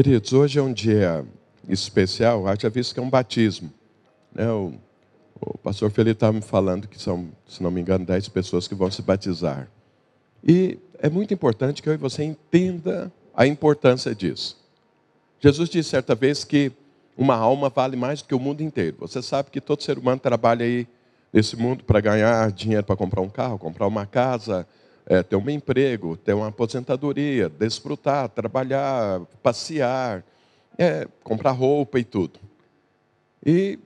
Queridos, hoje é um dia especial, haja visto que é um batismo. Né? O, o pastor Felipe estava me falando que são, se não me engano, 10 pessoas que vão se batizar. E é muito importante que eu e você entenda a importância disso. Jesus disse certa vez que uma alma vale mais do que o mundo inteiro. Você sabe que todo ser humano trabalha aí nesse mundo para ganhar dinheiro para comprar um carro, comprar uma casa, é, ter um emprego, ter uma aposentadoria, desfrutar, trabalhar, passear, é, comprar roupa e tudo. E,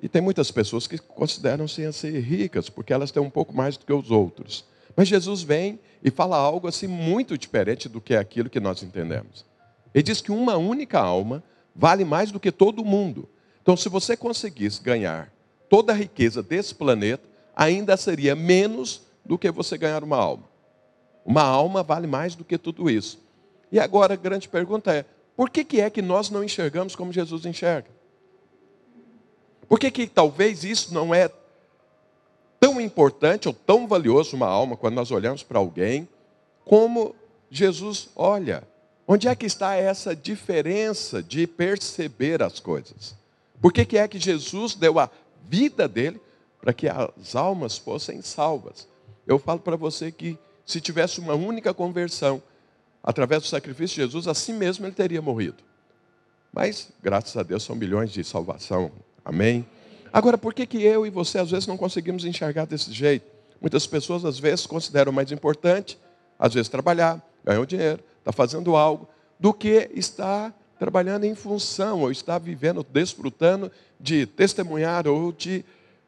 e tem muitas pessoas que consideram-se assim, ricas, porque elas têm um pouco mais do que os outros. Mas Jesus vem e fala algo assim muito diferente do que é aquilo que nós entendemos. Ele diz que uma única alma vale mais do que todo mundo. Então, se você conseguisse ganhar toda a riqueza desse planeta, ainda seria menos do que você ganhar uma alma. Uma alma vale mais do que tudo isso. E agora a grande pergunta é: por que, que é que nós não enxergamos como Jesus enxerga? Por que, que talvez isso não é tão importante ou tão valioso uma alma quando nós olhamos para alguém como Jesus olha? Onde é que está essa diferença de perceber as coisas? Por que, que é que Jesus deu a vida dele para que as almas fossem salvas? Eu falo para você que se tivesse uma única conversão, através do sacrifício de Jesus, assim mesmo ele teria morrido. Mas, graças a Deus, são milhões de salvação. Amém? Agora, por que, que eu e você às vezes não conseguimos enxergar desse jeito? Muitas pessoas às vezes consideram mais importante, às vezes, trabalhar, ganhar um dinheiro, estar tá fazendo algo, do que estar trabalhando em função, ou estar vivendo, desfrutando de testemunhar ou de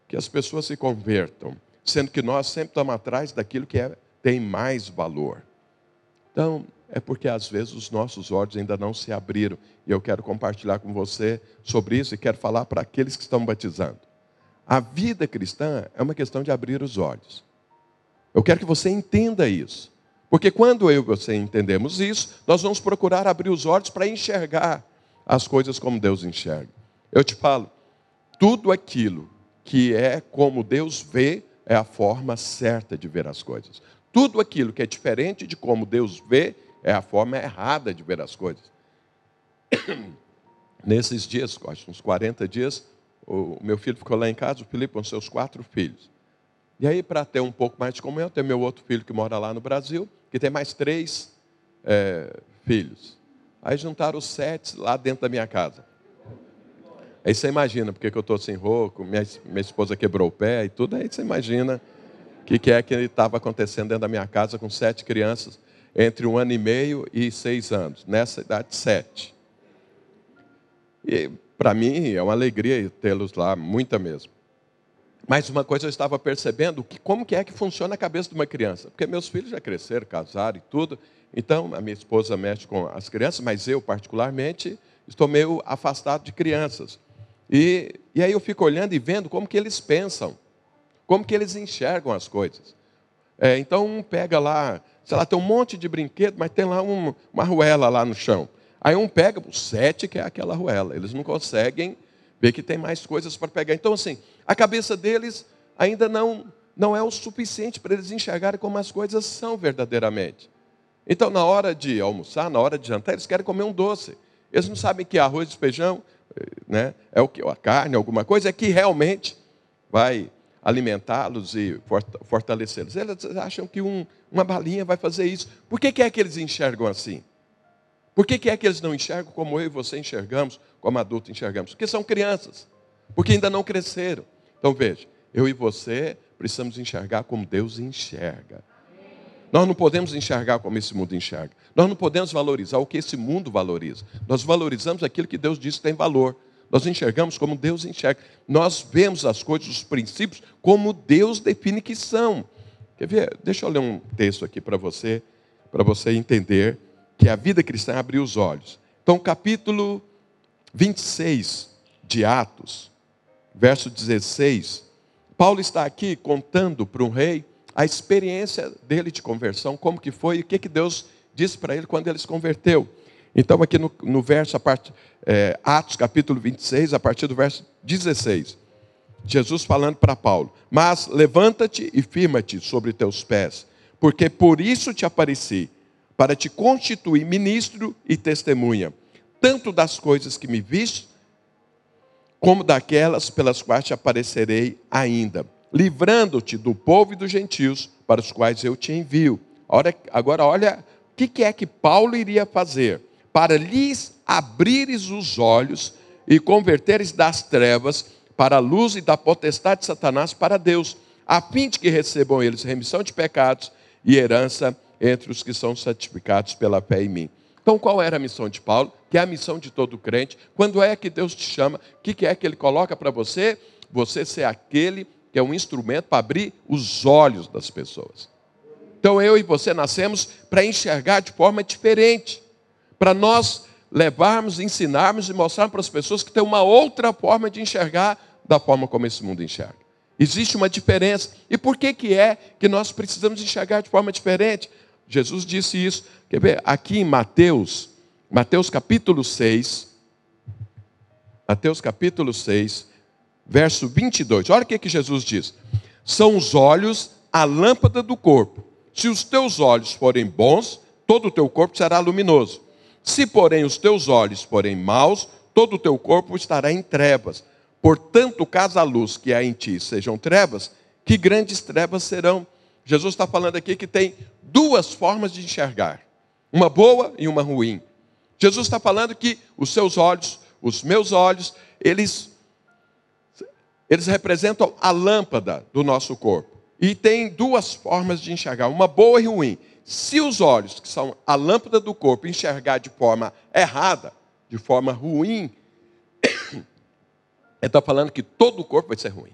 que as pessoas se convertam sendo que nós sempre estamos atrás daquilo que é, tem mais valor. Então, é porque às vezes os nossos olhos ainda não se abriram. E eu quero compartilhar com você sobre isso e quero falar para aqueles que estão batizando. A vida cristã é uma questão de abrir os olhos. Eu quero que você entenda isso. Porque quando eu e você entendemos isso, nós vamos procurar abrir os olhos para enxergar as coisas como Deus enxerga. Eu te falo, tudo aquilo que é como Deus vê, é a forma certa de ver as coisas. Tudo aquilo que é diferente de como Deus vê é a forma errada de ver as coisas. Nesses dias, acho uns 40 dias, o meu filho ficou lá em casa, o Felipe, com seus quatro filhos. E aí, para ter um pouco mais de comunhão, tem meu outro filho que mora lá no Brasil, que tem mais três é, filhos. Aí juntaram os sete lá dentro da minha casa. Aí você imagina porque que eu estou sem rouco, minha, minha esposa quebrou o pé e tudo, aí você imagina o que, que é que estava acontecendo dentro da minha casa com sete crianças entre um ano e meio e seis anos, nessa idade sete. E para mim é uma alegria tê-los lá, muita mesmo. Mas uma coisa eu estava percebendo, que como que é que funciona a cabeça de uma criança? Porque meus filhos já cresceram, casaram e tudo. Então, a minha esposa mexe com as crianças, mas eu particularmente estou meio afastado de crianças. E, e aí eu fico olhando e vendo como que eles pensam, como que eles enxergam as coisas. É, então um pega lá, sei lá, tem um monte de brinquedo, mas tem lá um, uma arruela lá no chão. Aí um pega o sete, que é aquela arruela. Eles não conseguem ver que tem mais coisas para pegar. Então, assim, a cabeça deles ainda não, não é o suficiente para eles enxergarem como as coisas são verdadeiramente. Então, na hora de almoçar, na hora de jantar, eles querem comer um doce. Eles não sabem que arroz e feijão né, é o que a carne, alguma coisa, é que realmente vai alimentá-los e fortalecê-los. Eles acham que um, uma balinha vai fazer isso. Por que, que, é que eles enxergam assim? Por que, que é que eles não enxergam como eu e você enxergamos, como adultos enxergamos? Porque são crianças, porque ainda não cresceram. Então veja, eu e você precisamos enxergar como Deus enxerga. Nós não podemos enxergar como esse mundo enxerga. Nós não podemos valorizar o que esse mundo valoriza. Nós valorizamos aquilo que Deus diz que tem valor. Nós enxergamos como Deus enxerga. Nós vemos as coisas, os princípios, como Deus define que são. Quer ver? Deixa eu ler um texto aqui para você, para você entender que a vida cristã abrir os olhos. Então, capítulo 26 de Atos, verso 16, Paulo está aqui contando para um rei a experiência dele de conversão, como que foi e o que, que Deus disse para ele quando ele se converteu. Então, aqui no, no verso, a parte, é, Atos capítulo 26, a partir do verso 16, Jesus falando para Paulo: Mas levanta-te e firma-te sobre teus pés, porque por isso te apareci, para te constituir ministro e testemunha, tanto das coisas que me viste, como daquelas pelas quais te aparecerei ainda, livrando-te do povo e dos gentios para os quais eu te envio. Agora, olha o que é que Paulo iria fazer para lhes abrires os olhos e converteres das trevas para a luz e da potestade de Satanás para Deus, a fim de que recebam eles remissão de pecados e herança entre os que são santificados pela fé em mim. Então, qual era a missão de Paulo? Que é a missão de todo crente. Quando é que Deus te chama? O que é que Ele coloca para você? Você ser aquele que é um instrumento para abrir os olhos das pessoas. Então, eu e você nascemos para enxergar de forma diferente, para nós levarmos, ensinarmos e mostrarmos para as pessoas que tem uma outra forma de enxergar da forma como esse mundo enxerga. Existe uma diferença. E por que, que é que nós precisamos enxergar de forma diferente? Jesus disse isso. Quer ver? Aqui em Mateus, Mateus capítulo 6, Mateus capítulo 6, verso 22. Olha o que, que Jesus diz. São os olhos a lâmpada do corpo. Se os teus olhos forem bons, todo o teu corpo será luminoso. Se, porém, os teus olhos forem maus, todo o teu corpo estará em trevas. Portanto, caso a luz que há em ti sejam trevas, que grandes trevas serão. Jesus está falando aqui que tem duas formas de enxergar: uma boa e uma ruim. Jesus está falando que os seus olhos, os meus olhos, eles, eles representam a lâmpada do nosso corpo. E tem duas formas de enxergar, uma boa e ruim. Se os olhos, que são a lâmpada do corpo, enxergar de forma errada, de forma ruim, ele está falando que todo o corpo vai ser ruim.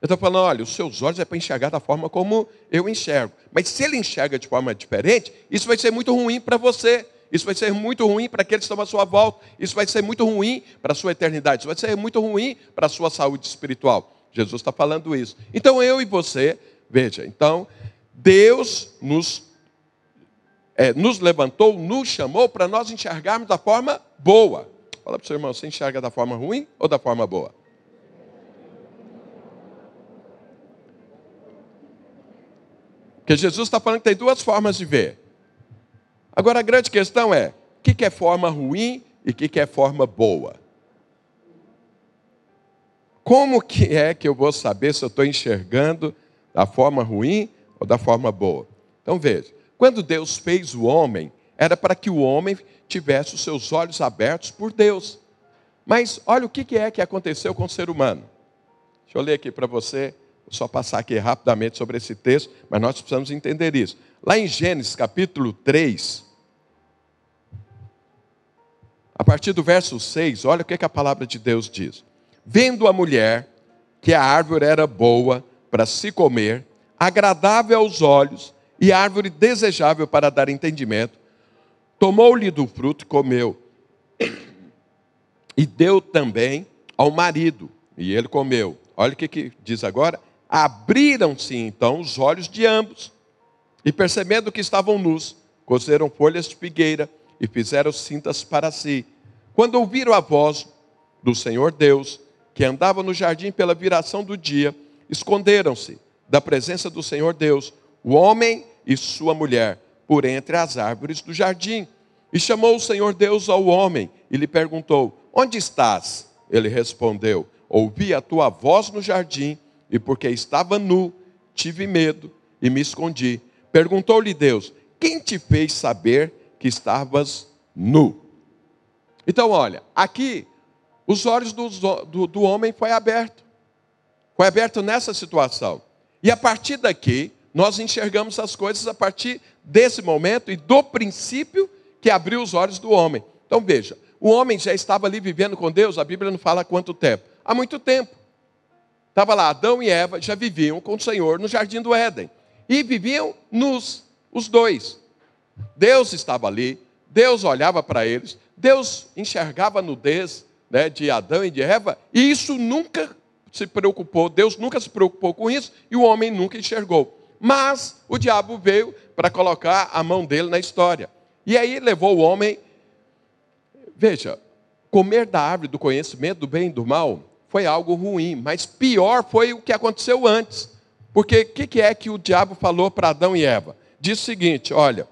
Ele está falando, olha, os seus olhos é para enxergar da forma como eu enxergo. Mas se ele enxerga de forma diferente, isso vai ser muito ruim para você. Isso vai ser muito ruim para aqueles que estão à sua volta. Isso vai ser muito ruim para a sua eternidade. Isso vai ser muito ruim para a sua saúde espiritual. Jesus está falando isso. Então eu e você, veja, então Deus nos, é, nos levantou, nos chamou para nós enxergarmos da forma boa. Fala para o seu irmão, você enxerga da forma ruim ou da forma boa? Porque Jesus está falando que tem duas formas de ver. Agora a grande questão é: o que é forma ruim e o que é forma boa? Como que é que eu vou saber se eu estou enxergando da forma ruim ou da forma boa? Então veja, quando Deus fez o homem, era para que o homem tivesse os seus olhos abertos por Deus. Mas olha o que é que aconteceu com o ser humano. Deixa eu ler aqui para você, vou só passar aqui rapidamente sobre esse texto, mas nós precisamos entender isso. Lá em Gênesis capítulo 3, a partir do verso 6, olha o que, que a palavra de Deus diz. Vendo a mulher que a árvore era boa para se comer, agradável aos olhos e árvore desejável para dar entendimento, tomou-lhe do fruto e comeu. E deu também ao marido, e ele comeu. Olha o que, que diz agora. Abriram-se então os olhos de ambos, e percebendo que estavam nus, cozeram folhas de figueira e fizeram cintas para si. Quando ouviram a voz do Senhor Deus, que andava no jardim pela viração do dia, esconderam-se da presença do Senhor Deus, o homem e sua mulher, por entre as árvores do jardim. E chamou o Senhor Deus ao homem e lhe perguntou: Onde estás? Ele respondeu: Ouvi a tua voz no jardim, e porque estava nu, tive medo e me escondi. Perguntou-lhe Deus: Quem te fez saber que estavas nu? Então, olha, aqui os olhos do, do, do homem foi aberto. Foi aberto nessa situação. E a partir daqui, nós enxergamos as coisas a partir desse momento e do princípio que abriu os olhos do homem. Então veja, o homem já estava ali vivendo com Deus, a Bíblia não fala há quanto tempo. Há muito tempo. Estava lá, Adão e Eva já viviam com o Senhor no jardim do Éden. E viviam nus, os dois. Deus estava ali, Deus olhava para eles, Deus enxergava a nudez né, de Adão e de Eva, e isso nunca se preocupou, Deus nunca se preocupou com isso, e o homem nunca enxergou. Mas o diabo veio para colocar a mão dele na história. E aí levou o homem. Veja, comer da árvore do conhecimento do bem e do mal foi algo ruim, mas pior foi o que aconteceu antes. Porque o que, que é que o diabo falou para Adão e Eva? Diz o seguinte: olha,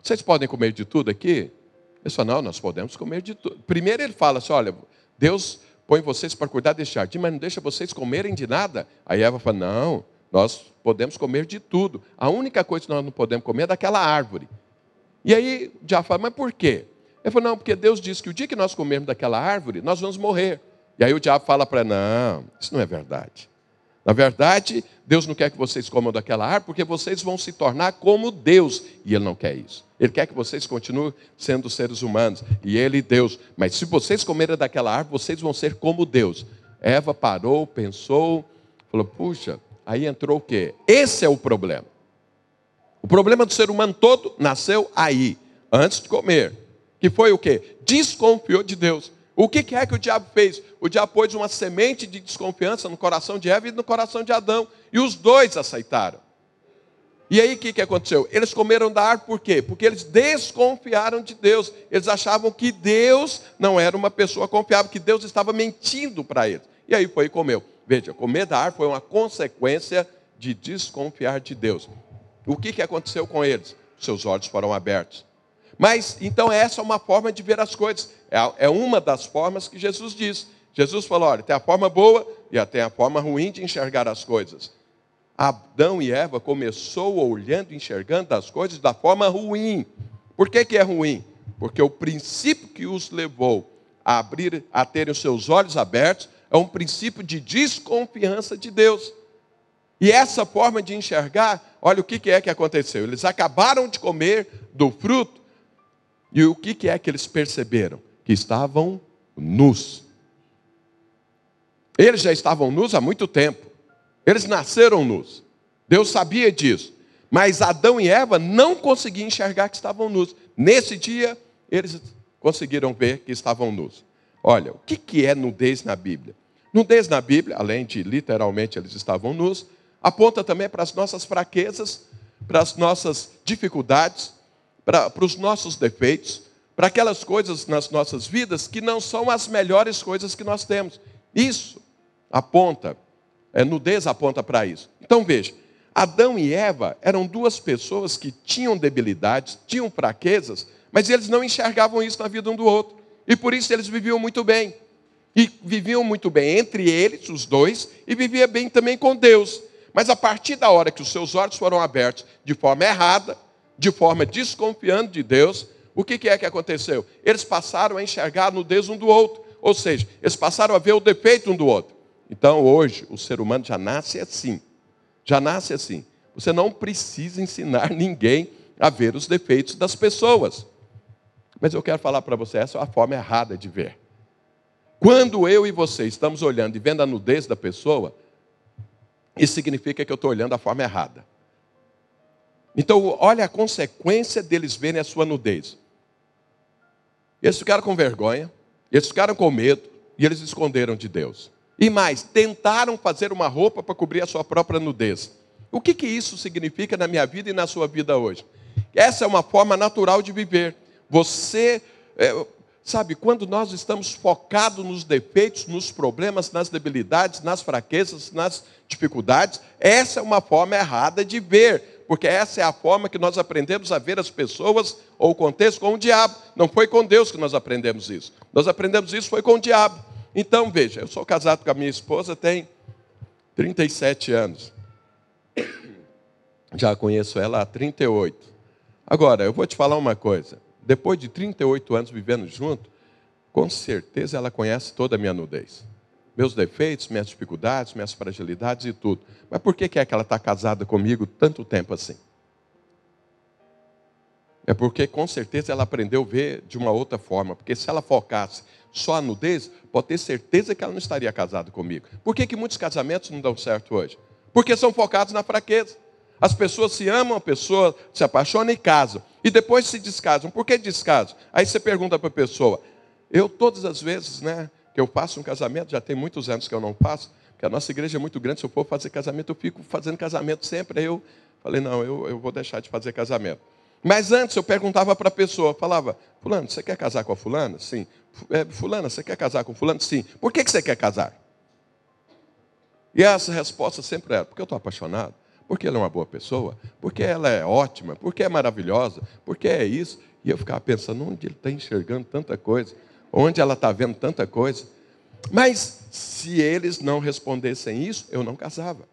Vocês podem comer de tudo aqui? Ele falou, não, nós podemos comer de tudo. Primeiro ele fala assim: olha, Deus põe vocês para cuidar deste jardim, mas não deixa vocês comerem de nada. Aí Eva fala: não, nós podemos comer de tudo. A única coisa que nós não podemos comer é daquela árvore. E aí o diabo fala: mas por quê? Ele falou: não, porque Deus disse que o dia que nós comermos daquela árvore, nós vamos morrer. E aí o diabo fala para não, isso não é verdade. Na verdade, Deus não quer que vocês comam daquela árvore, porque vocês vão se tornar como Deus. E Ele não quer isso. Ele quer que vocês continuem sendo seres humanos. E Ele, Deus. Mas se vocês comerem daquela árvore, vocês vão ser como Deus. Eva parou, pensou, falou: puxa, aí entrou o quê? Esse é o problema. O problema do ser humano todo nasceu aí, antes de comer. Que foi o quê? Desconfiou de Deus. O que é que o diabo fez? O diabo pôs uma semente de desconfiança no coração de Eva e no coração de Adão. E os dois aceitaram. E aí o que, que aconteceu? Eles comeram da árvore por quê? Porque eles desconfiaram de Deus. Eles achavam que Deus não era uma pessoa confiável, que Deus estava mentindo para eles. E aí foi e comeu. Veja, comer da árvore foi uma consequência de desconfiar de Deus. O que, que aconteceu com eles? Seus olhos foram abertos. Mas, então, essa é uma forma de ver as coisas. É, é uma das formas que Jesus diz. Jesus falou: olha, tem a forma boa e tem a forma ruim de enxergar as coisas. Adão e Eva começou olhando, enxergando as coisas da forma ruim. Por que, que é ruim? Porque o princípio que os levou a abrir, a terem os seus olhos abertos, é um princípio de desconfiança de Deus. E essa forma de enxergar, olha o que é que aconteceu. Eles acabaram de comer do fruto e o que, é que eles perceberam? Que estavam nus. Eles já estavam nus há muito tempo. Eles nasceram nus. Deus sabia disso. Mas Adão e Eva não conseguiam enxergar que estavam nus. Nesse dia, eles conseguiram ver que estavam nus. Olha, o que é nudez na Bíblia? Nudez na Bíblia, além de literalmente eles estavam nus, aponta também para as nossas fraquezas, para as nossas dificuldades, para, os nossos defeitos, para aquelas coisas nas nossas vidas que não são as melhores coisas que nós temos. Isso aponta, é, nudez aponta para isso. Então veja, Adão e Eva eram duas pessoas que tinham debilidades, tinham fraquezas, mas eles não enxergavam isso na vida um do outro. E por isso eles viviam muito bem. E viviam muito bem entre eles, os dois, e vivia bem também com Deus. Mas a partir da hora que os seus olhos foram abertos de forma errada, de forma desconfiando de Deus, o que, é que aconteceu? Eles passaram a enxergar a nudez um do outro, ou seja, eles passaram a ver o defeito um do outro. Então hoje o ser humano já nasce assim, já nasce assim. Você não precisa ensinar ninguém a ver os defeitos das pessoas. Mas eu quero falar para você, essa é a forma errada de ver. Quando eu e você estamos olhando e vendo a nudez da pessoa, isso significa que eu estou olhando a forma errada. Então, olha a consequência deles verem a sua nudez. Eles ficaram com vergonha, eles ficaram com medo e eles esconderam de Deus. E mais, tentaram fazer uma roupa para cobrir a sua própria nudez. O que, que isso significa na minha vida e na sua vida hoje? Essa é uma forma natural de viver. Você, é, sabe, quando nós estamos focados nos defeitos, nos problemas, nas debilidades, nas fraquezas, nas dificuldades, essa é uma forma errada de ver porque essa é a forma que nós aprendemos a ver as pessoas ou o contexto com o diabo. Não foi com Deus que nós aprendemos isso. Nós aprendemos isso foi com o diabo. Então, veja, eu sou casado com a minha esposa tem 37 anos. Já conheço ela há 38. Agora, eu vou te falar uma coisa. Depois de 38 anos vivendo junto, com certeza ela conhece toda a minha nudez meus defeitos, minhas dificuldades, minhas fragilidades e tudo. Mas por que é que ela está casada comigo tanto tempo assim? É porque com certeza ela aprendeu a ver de uma outra forma. Porque se ela focasse só a nudez, pode ter certeza que ela não estaria casada comigo. Por que, que muitos casamentos não dão certo hoje? Porque são focados na fraqueza. As pessoas se amam, a pessoa se apaixona e casam. E depois se descasam. Por que descasam? Aí você pergunta para a pessoa. Eu, todas as vezes, né? Que eu faço um casamento, já tem muitos anos que eu não faço, porque a nossa igreja é muito grande, se eu for fazer casamento, eu fico fazendo casamento sempre. Aí eu falei, não, eu, eu vou deixar de fazer casamento. Mas antes eu perguntava para a pessoa, falava, fulano, você quer casar com a fulana? Sim. É, fulana, você quer casar com fulano? Sim. Por que, que você quer casar? E essa resposta sempre era, porque eu estou apaixonado. porque ela é uma boa pessoa, porque ela é ótima, porque é maravilhosa, porque é isso. E eu ficava pensando, onde ele está enxergando tanta coisa? Onde ela está vendo tanta coisa? Mas se eles não respondessem isso, eu não casava.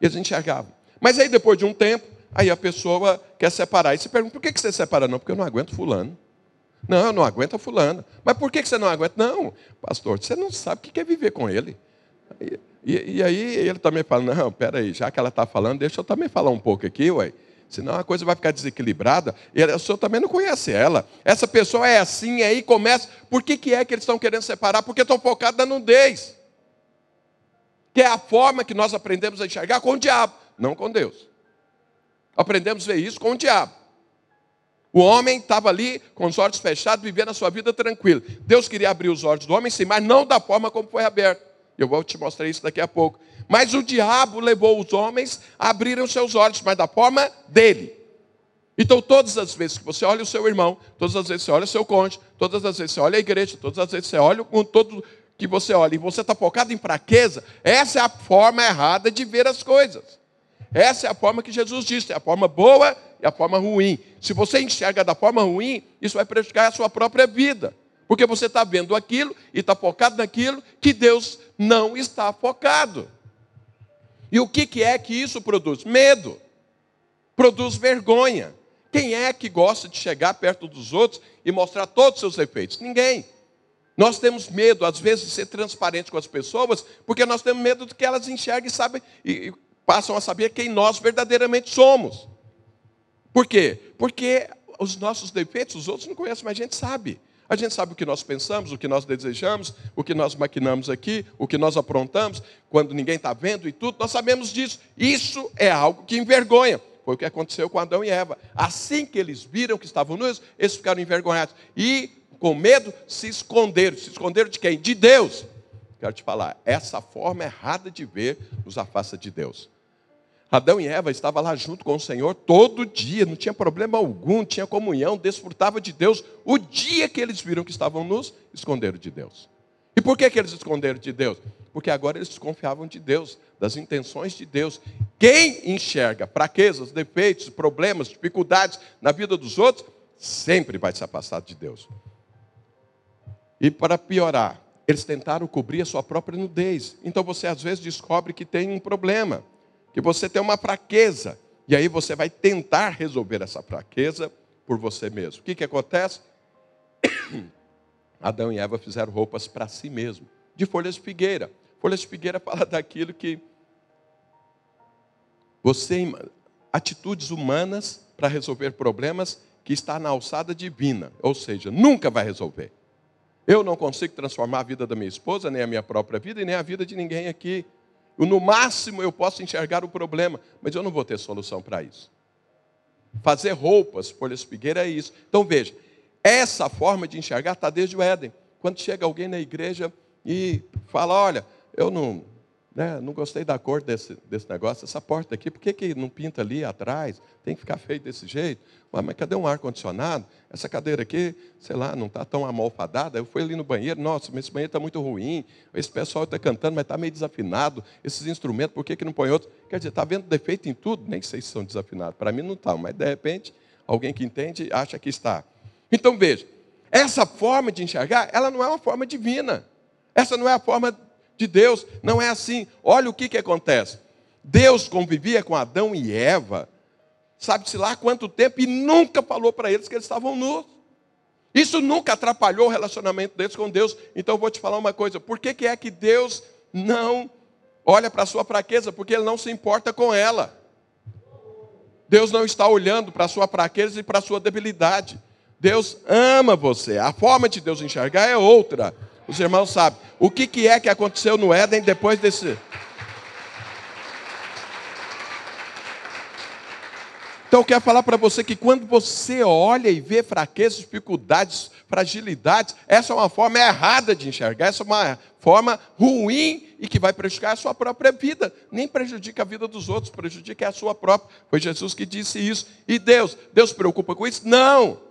Eles enxergavam. Mas aí depois de um tempo, aí a pessoa quer separar. E se pergunta, por que você separa? Não, porque eu não aguento fulano. Não, eu não aguento fulano. Mas por que você não aguenta? Não, pastor, você não sabe o que é viver com ele. E, e, e aí ele também fala, não, peraí, já que ela está falando, deixa eu também falar um pouco aqui, ué. Senão a coisa vai ficar desequilibrada. E o senhor também não conhece ela. Essa pessoa é assim, aí começa. Por que, que é que eles estão querendo separar? Porque estão focados na nudez. Que é a forma que nós aprendemos a enxergar com o diabo, não com Deus. Aprendemos a ver isso com o diabo. O homem estava ali com os olhos fechados, vivendo a sua vida tranquila. Deus queria abrir os olhos do homem, sim, mas não da forma como foi aberto. Eu vou te mostrar isso daqui a pouco. Mas o diabo levou os homens a abrirem os seus olhos, mas da forma dele. Então, todas as vezes que você olha o seu irmão, todas as vezes que você olha o seu cônjuge, todas as vezes que você olha a igreja, todas as vezes que você olha com todo que você olha e você está focado em fraqueza, essa é a forma errada de ver as coisas. Essa é a forma que Jesus disse, é a forma boa e a forma ruim. Se você enxerga da forma ruim, isso vai prejudicar a sua própria vida. Porque você está vendo aquilo e está focado naquilo que Deus não está focado. E o que, que é que isso produz? Medo. Produz vergonha. Quem é que gosta de chegar perto dos outros e mostrar todos os seus defeitos? Ninguém. Nós temos medo, às vezes, de ser transparente com as pessoas, porque nós temos medo de que elas enxerguem e, sabem, e, passam a saber quem nós verdadeiramente somos. Por quê? Porque os nossos defeitos, os outros não conhecem, mas a gente sabe. A gente sabe o que nós pensamos, o que nós desejamos, o que nós maquinamos aqui, o que nós aprontamos, quando ninguém está vendo e tudo, nós sabemos disso. Isso é algo que envergonha. Foi o que aconteceu com Adão e Eva. Assim que eles viram que estavam nus, eles ficaram envergonhados. E, com medo, se esconderam. Se esconderam de quem? De Deus. Quero te falar, essa forma errada de ver nos afasta de Deus. Adão e Eva estavam lá junto com o Senhor todo dia, não tinha problema algum, tinha comunhão, desfrutava de Deus. O dia que eles viram que estavam nos esconderam de Deus. E por que, que eles esconderam de Deus? Porque agora eles desconfiavam de Deus, das intenções de Deus. Quem enxerga fraquezas, defeitos, problemas, dificuldades na vida dos outros, sempre vai se afastar de Deus. E para piorar, eles tentaram cobrir a sua própria nudez. Então você às vezes descobre que tem um problema que você tem uma fraqueza. E aí você vai tentar resolver essa fraqueza por você mesmo. O que, que acontece? Adão e Eva fizeram roupas para si mesmo, de folhas de figueira. Folhas de figueira fala daquilo que você atitudes humanas para resolver problemas que está na alçada divina, ou seja, nunca vai resolver. Eu não consigo transformar a vida da minha esposa, nem a minha própria vida e nem a vida de ninguém aqui. No máximo eu posso enxergar o problema, mas eu não vou ter solução para isso. Fazer roupas, folhas figueira é isso. Então veja, essa forma de enxergar está desde o Éden. Quando chega alguém na igreja e fala, olha, eu não, né, não gostei da cor desse, desse negócio, essa porta aqui, por que, que não pinta ali atrás? Tem que ficar feito desse jeito. Ué, mas cadê um ar-condicionado? Essa cadeira aqui, sei lá, não está tão amalfadada. Eu fui ali no banheiro, nossa, mas esse banheiro está muito ruim. Esse pessoal está cantando, mas está meio desafinado. Esses instrumentos, por que, que não põe outros? Quer dizer, está vendo defeito em tudo? Nem sei se são desafinados. Para mim não está, mas de repente, alguém que entende acha que está. Então veja, essa forma de enxergar, ela não é uma forma divina. Essa não é a forma de Deus. Não é assim. Olha o que, que acontece. Deus convivia com Adão e Eva, sabe-se lá quanto tempo, e nunca falou para eles que eles estavam nus. Isso nunca atrapalhou o relacionamento deles com Deus. Então eu vou te falar uma coisa: por que, que é que Deus não olha para a sua fraqueza? Porque Ele não se importa com ela. Deus não está olhando para a sua fraqueza e para a sua debilidade. Deus ama você. A forma de Deus enxergar é outra. Os irmãos sabem. O que, que é que aconteceu no Éden depois desse. Então eu quero falar para você que quando você olha e vê fraquezas, dificuldades, fragilidades, essa é uma forma errada de enxergar, essa é uma forma ruim e que vai prejudicar a sua própria vida. Nem prejudica a vida dos outros, prejudica a sua própria. Foi Jesus que disse isso. E Deus, Deus se preocupa com isso? Não.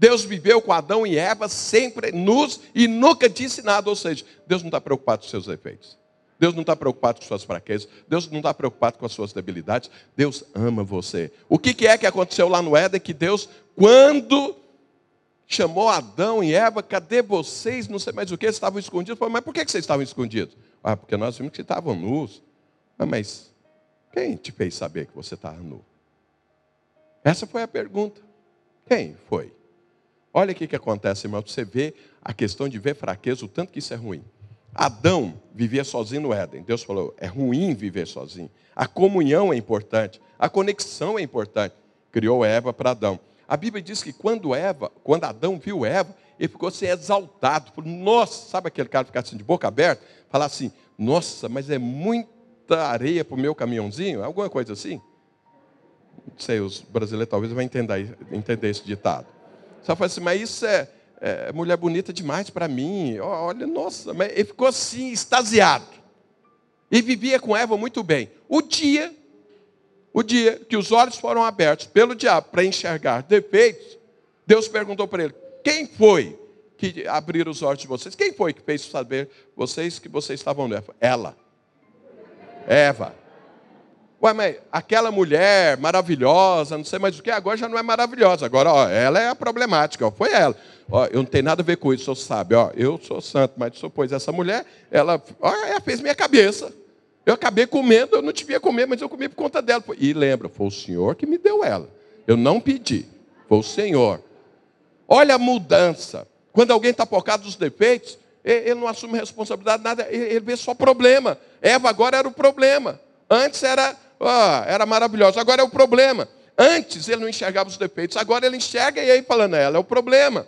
Deus viveu com Adão e Eva sempre nus e nunca disse nada, ou seja, Deus não está preocupado com seus efeitos. Deus não está preocupado com suas fraquezas. Deus não está preocupado com as suas debilidades. Deus ama você. O que, é que aconteceu lá no Éden? Que Deus, quando chamou Adão e Eva, cadê vocês? Não sei mais o que, estavam escondidos. Mas por que vocês estavam escondidos? Ah, porque nós vimos que estavam nus. Ah, mas quem te fez saber que você estava nu? Essa foi a pergunta. Quem foi? Olha o que acontece, irmão. Você vê a questão de ver fraqueza, o tanto que isso é ruim. Adão vivia sozinho no Éden. Deus falou: é ruim viver sozinho. A comunhão é importante, a conexão é importante. Criou Eva para Adão. A Bíblia diz que quando Eva, quando Adão viu Eva, ele ficou assim exaltado. Falou, nossa, sabe aquele cara ficar assim de boca aberta? Falar assim, nossa, mas é muita areia para o meu caminhãozinho? Alguma coisa assim? Não sei, os brasileiros talvez vão entender, entender esse ditado. Só fala assim, mas isso é, é mulher bonita demais para mim. Olha, nossa, mas ele ficou assim, extasiado. E vivia com Eva muito bem. O dia o dia que os olhos foram abertos pelo diabo para enxergar defeitos, Deus perguntou para ele: quem foi que abriu os olhos de vocês? Quem foi que fez saber vocês que vocês estavam nela? Ela. Eva. Ué, mas aquela mulher maravilhosa, não sei mais o que, agora já não é maravilhosa. Agora, ó, ela é a problemática, ó, foi ela. Ó, eu não tenho nada a ver com isso, o senhor sabe. Ó, eu sou santo, mas pôs essa mulher, ela, ó, ela fez minha cabeça. Eu acabei comendo, eu não devia comer, mas eu comi por conta dela. E lembra, foi o Senhor que me deu ela. Eu não pedi, foi o Senhor. Olha a mudança. Quando alguém está focado nos defeitos, ele não assume responsabilidade, nada, ele vê só problema. Eva agora era o problema. Antes era, ah, era maravilhosa, agora é o problema. Antes ele não enxergava os defeitos, agora ele enxerga e aí falando, ela é o problema.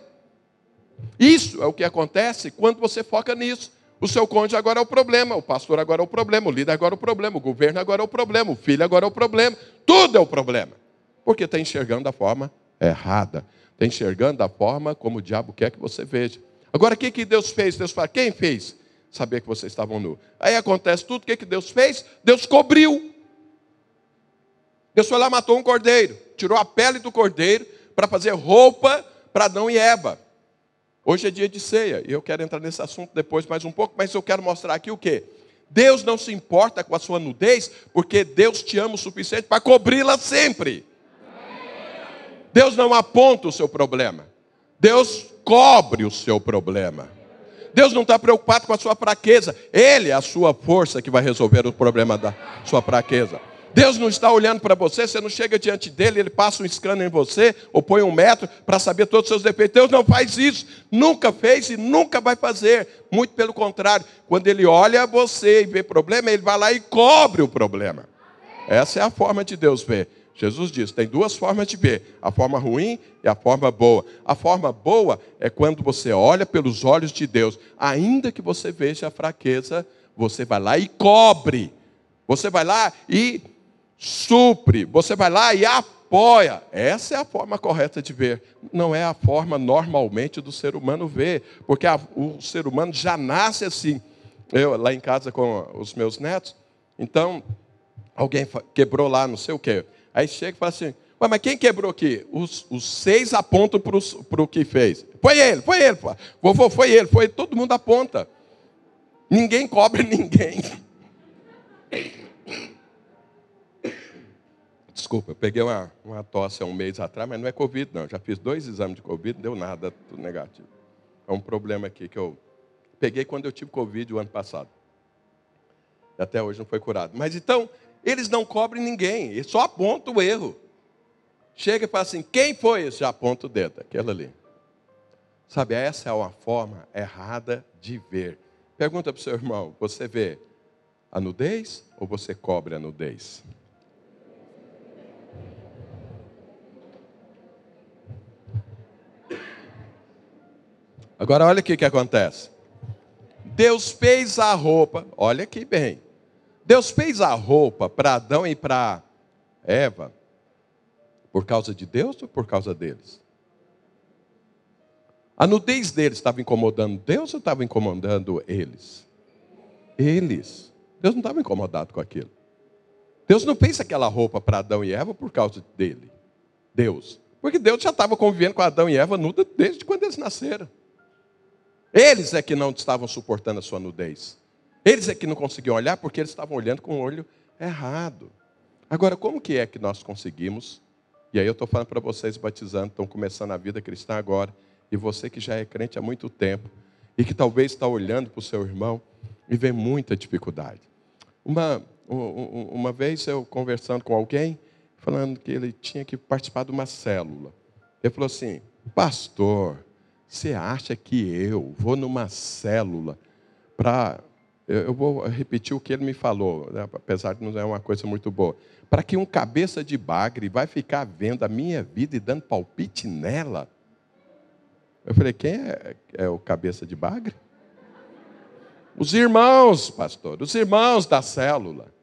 Isso é o que acontece quando você foca nisso. O seu cônjuge agora é o problema, o pastor agora é o problema, o líder agora é o problema, o governo agora é o problema, o filho agora é o problema. Tudo é o problema. Porque está enxergando da forma errada. Está enxergando da forma como o diabo quer que você veja. Agora, o que, que Deus fez? Deus fala, quem fez? Saber que vocês estavam nu. Aí acontece tudo, o que, que Deus fez? Deus cobriu. Deus foi lá, matou um cordeiro, tirou a pele do cordeiro para fazer roupa para Adão e Eva. Hoje é dia de ceia, e eu quero entrar nesse assunto depois mais um pouco, mas eu quero mostrar aqui o quê? Deus não se importa com a sua nudez, porque Deus te ama o suficiente para cobri-la sempre. Deus não aponta o seu problema, Deus cobre o seu problema. Deus não está preocupado com a sua fraqueza, Ele é a sua força que vai resolver o problema da sua fraqueza. Deus não está olhando para você, você não chega diante dele, ele passa um scanner em você, ou põe um metro para saber todos os seus defeitos. Deus não faz isso, nunca fez e nunca vai fazer. Muito pelo contrário, quando ele olha você e vê problema, ele vai lá e cobre o problema. Essa é a forma de Deus ver. Jesus diz: tem duas formas de ver, a forma ruim e a forma boa. A forma boa é quando você olha pelos olhos de Deus, ainda que você veja a fraqueza, você vai lá e cobre. Você vai lá e supre, você vai lá e apoia. Essa é a forma correta de ver. Não é a forma normalmente do ser humano ver, porque a, o ser humano já nasce assim. Eu lá em casa com os meus netos, então alguém quebrou lá, não sei o quê. Aí chega e fala assim: Ué, mas quem quebrou aqui? Os, os seis apontam para o que fez. Foi ele, foi ele. Vovô, foi ele, foi ele. Todo mundo aponta. Ninguém cobre ninguém. Desculpa, eu peguei uma, uma tosse há um mês atrás, mas não é Covid, não. Já fiz dois exames de Covid, deu nada, tudo negativo. É um problema aqui que eu peguei quando eu tive Covid o ano passado. Até hoje não foi curado. Mas então, eles não cobrem ninguém, eles só apontam o erro. Chega e fala assim: quem foi esse? Já aponta o dedo, aquele ali. Sabe, essa é uma forma errada de ver. Pergunta para o seu irmão: você vê a nudez ou você cobre a nudez? Agora olha o que, acontece. Deus fez a roupa, olha aqui bem. Deus fez a roupa para Adão e para Eva por causa de Deus ou por causa deles? A nudez deles estava incomodando Deus ou estava incomodando eles? Eles. Deus não estava incomodado com aquilo. Deus não fez aquela roupa para Adão e Eva por causa dele. Deus. Porque Deus já estava convivendo com Adão e Eva nuda desde quando eles nasceram. Eles é que não estavam suportando a sua nudez. Eles é que não conseguiam olhar porque eles estavam olhando com o olho errado. Agora, como que é que nós conseguimos? E aí eu estou falando para vocês batizando, estão começando a vida cristã agora, e você que já é crente há muito tempo, e que talvez está olhando para o seu irmão e vê muita dificuldade. Uma, uma vez eu conversando com alguém, falando que ele tinha que participar de uma célula. Ele falou assim: Pastor, você acha que eu vou numa célula para. Eu vou repetir o que ele me falou, né? apesar de não ser uma coisa muito boa. Para que um cabeça de bagre vai ficar vendo a minha vida e dando palpite nela? Eu falei: quem é, é o cabeça de bagre? Os irmãos, pastor, os irmãos da célula.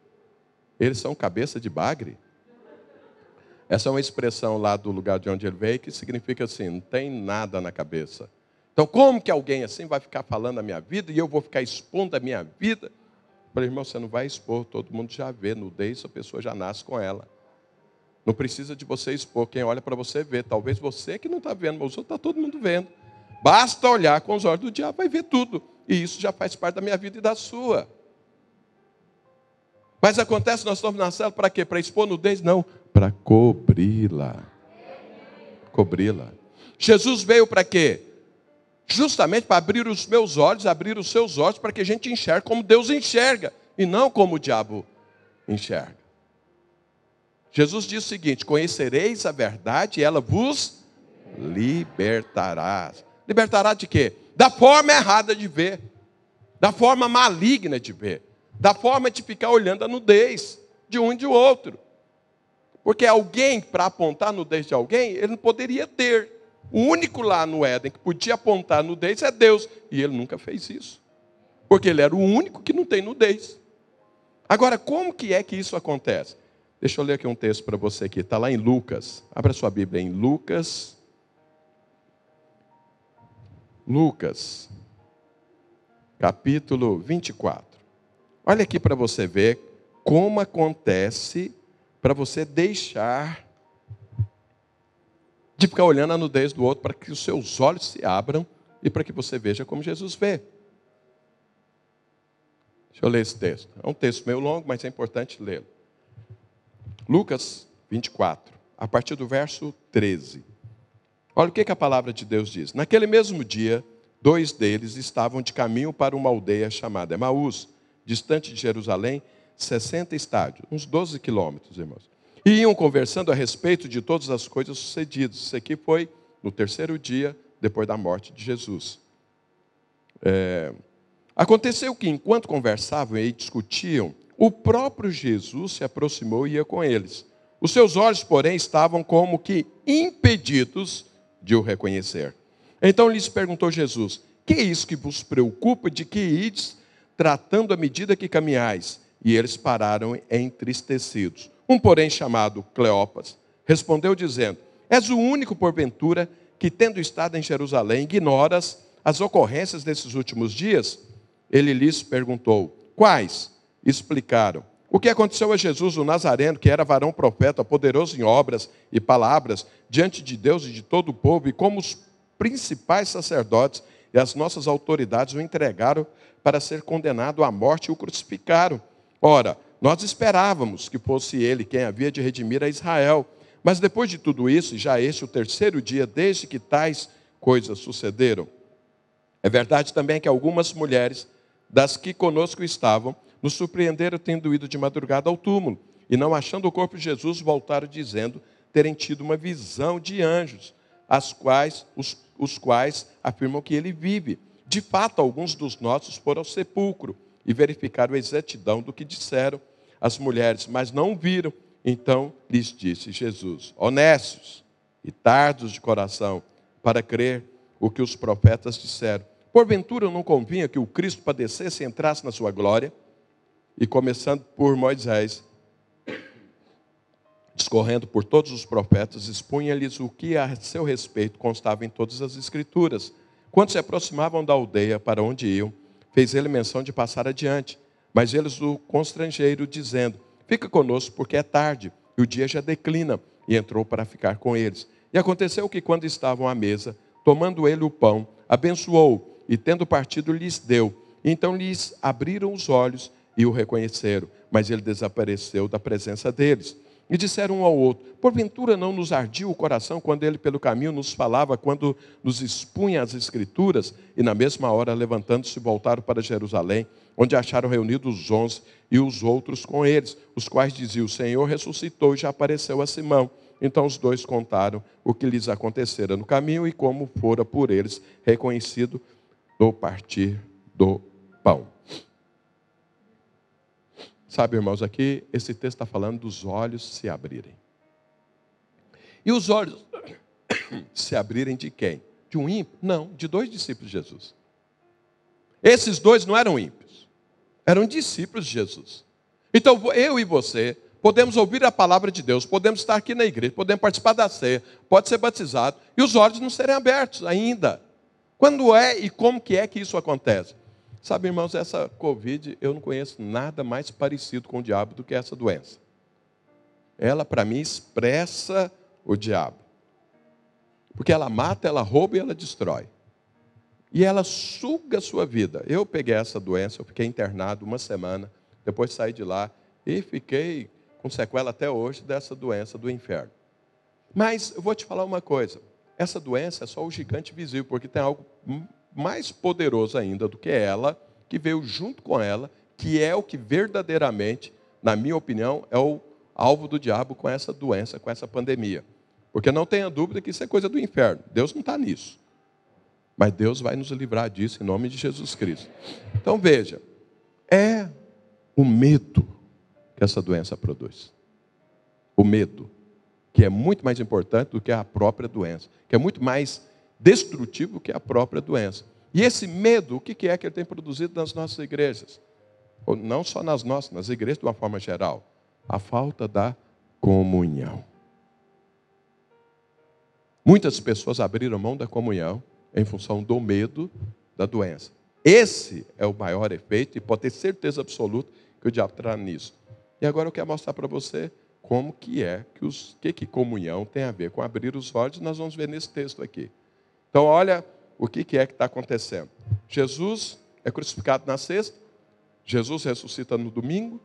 Eles são cabeça de bagre? Essa é uma expressão lá do lugar de onde ele veio que significa assim: não tem nada na cabeça. Então, como que alguém assim vai ficar falando a minha vida e eu vou ficar expondo a minha vida? Falei, irmão, você não vai expor, todo mundo já vê nudez, a pessoa já nasce com ela. Não precisa de você expor, quem olha para você vê. Talvez você que não está vendo, mas o está todo mundo vendo. Basta olhar com os olhos do diabo, vai ver tudo. E isso já faz parte da minha vida e da sua. Mas acontece, nós estamos na cela para quê? Para expor nudez? Não, para cobri-la. Cobri-la. Jesus veio para quê? Justamente para abrir os meus olhos, abrir os seus olhos, para que a gente enxergue como Deus enxerga, e não como o diabo enxerga. Jesus diz o seguinte: Conhecereis a verdade e ela vos libertará. Libertará de quê? Da forma errada de ver, da forma maligna de ver, da forma de ficar olhando a nudez de um e de outro. Porque alguém, para apontar a nudez de alguém, ele não poderia ter. O único lá no Éden que podia apontar a nudez é Deus. E ele nunca fez isso. Porque ele era o único que não tem nudez. Agora, como que é que isso acontece? Deixa eu ler aqui um texto para você aqui. Está lá em Lucas. Abra sua Bíblia em Lucas. Lucas, capítulo 24. Olha aqui para você ver como acontece para você deixar de ficar olhando a nudez do outro, para que os seus olhos se abram e para que você veja como Jesus vê. Deixa eu ler esse texto. É um texto meio longo, mas é importante lê-lo. Lucas 24, a partir do verso 13. Olha o que, que a palavra de Deus diz. Naquele mesmo dia, dois deles estavam de caminho para uma aldeia chamada Emaús, distante de Jerusalém, 60 estádios, uns 12 quilômetros, irmãos. E iam conversando a respeito de todas as coisas sucedidas. Isso aqui foi no terceiro dia depois da morte de Jesus. É... Aconteceu que, enquanto conversavam e discutiam, o próprio Jesus se aproximou e ia com eles. Os seus olhos, porém, estavam como que impedidos de o reconhecer. Então lhes perguntou Jesus: Que é isso que vos preocupa de que ides tratando à medida que caminhais? E eles pararam entristecidos. Um, porém, chamado Cleopas, respondeu dizendo: És o único, porventura, que, tendo estado em Jerusalém, ignoras as ocorrências desses últimos dias? Ele lhes perguntou: Quais? Explicaram. O que aconteceu a Jesus, o Nazareno, que era varão profeta, poderoso em obras e palavras, diante de Deus e de todo o povo, e como os principais sacerdotes e as nossas autoridades o entregaram para ser condenado à morte e o crucificaram. Ora, nós esperávamos que fosse ele quem havia de redimir a Israel. Mas depois de tudo isso, já este o terceiro dia desde que tais coisas sucederam. É verdade também que algumas mulheres, das que conosco estavam, nos surpreenderam tendo ido de madrugada ao túmulo, e não achando o corpo de Jesus, voltaram dizendo terem tido uma visão de anjos, as quais, os, os quais afirmam que ele vive. De fato, alguns dos nossos foram ao sepulcro e verificaram a exatidão do que disseram as mulheres, mas não viram. Então lhes disse Jesus: Honestos e tardos de coração, para crer o que os profetas disseram. Porventura não convinha que o Cristo padecesse e entrasse na sua glória? E começando por Moisés, discorrendo por todos os profetas, expunha-lhes o que a seu respeito constava em todas as Escrituras. Quando se aproximavam da aldeia para onde iam, fez ele menção de passar adiante. Mas eles o constrangeram, dizendo: Fica conosco, porque é tarde, e o dia já declina. E entrou para ficar com eles. E aconteceu que, quando estavam à mesa, tomando ele o pão, abençoou, e tendo partido, lhes deu. Então lhes abriram os olhos e o reconheceram, mas ele desapareceu da presença deles. E disseram um ao outro: Porventura não nos ardia o coração quando ele pelo caminho nos falava, quando nos expunha as Escrituras? E na mesma hora, levantando-se, voltaram para Jerusalém, onde acharam reunidos os onze e os outros com eles, os quais diziam: O Senhor ressuscitou e já apareceu a Simão. Então os dois contaram o que lhes acontecera no caminho e como fora por eles reconhecido no partir do pão. Sabe, irmãos, aqui esse texto está falando dos olhos se abrirem. E os olhos se abrirem de quem? De um ímpio? Não, de dois discípulos de Jesus. Esses dois não eram ímpios, eram discípulos de Jesus. Então eu e você podemos ouvir a palavra de Deus, podemos estar aqui na igreja, podemos participar da ceia, pode ser batizado e os olhos não serem abertos ainda. Quando é e como que é que isso acontece? Sabe, irmãos, essa Covid, eu não conheço nada mais parecido com o diabo do que essa doença. Ela, para mim, expressa o diabo. Porque ela mata, ela rouba e ela destrói. E ela suga a sua vida. Eu peguei essa doença, eu fiquei internado uma semana, depois saí de lá e fiquei com sequela até hoje dessa doença do inferno. Mas eu vou te falar uma coisa: essa doença é só o gigante visível, porque tem algo mais poderoso ainda do que ela, que veio junto com ela, que é o que verdadeiramente, na minha opinião, é o alvo do diabo com essa doença, com essa pandemia. Porque não tenha dúvida que isso é coisa do inferno. Deus não está nisso. Mas Deus vai nos livrar disso em nome de Jesus Cristo. Então veja, é o medo que essa doença produz. O medo, que é muito mais importante do que a própria doença, que é muito mais destrutivo que a própria doença. E esse medo, o que é que ele tem produzido nas nossas igrejas? Ou não só nas nossas, nas igrejas de uma forma geral. A falta da comunhão. Muitas pessoas abriram mão da comunhão em função do medo da doença. Esse é o maior efeito e pode ter certeza absoluta que o diabo terá nisso. E agora eu quero mostrar para você como que é que os que, que comunhão tem a ver com abrir os olhos, nós vamos ver nesse texto aqui. Então, olha o que, é que está acontecendo. Jesus é crucificado na sexta, Jesus ressuscita no domingo,